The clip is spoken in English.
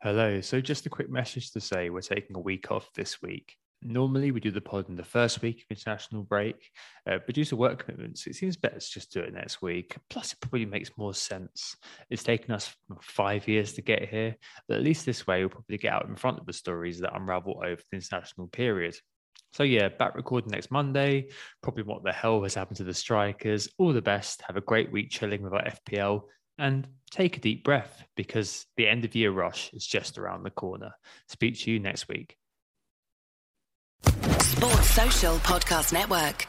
Hello. So, just a quick message to say we're taking a week off this week. Normally, we do the pod in the first week of international break, uh, but due to work commitments, it seems better to just do it next week. Plus, it probably makes more sense. It's taken us five years to get here, but at least this way, we'll probably get out in front of the stories that unravel over the international period. So, yeah, back recording next Monday. Probably what the hell has happened to the strikers. All the best. Have a great week chilling with our FPL and take a deep breath because the end of year rush is just around the corner. Speak to you next week. Sports Social Podcast Network.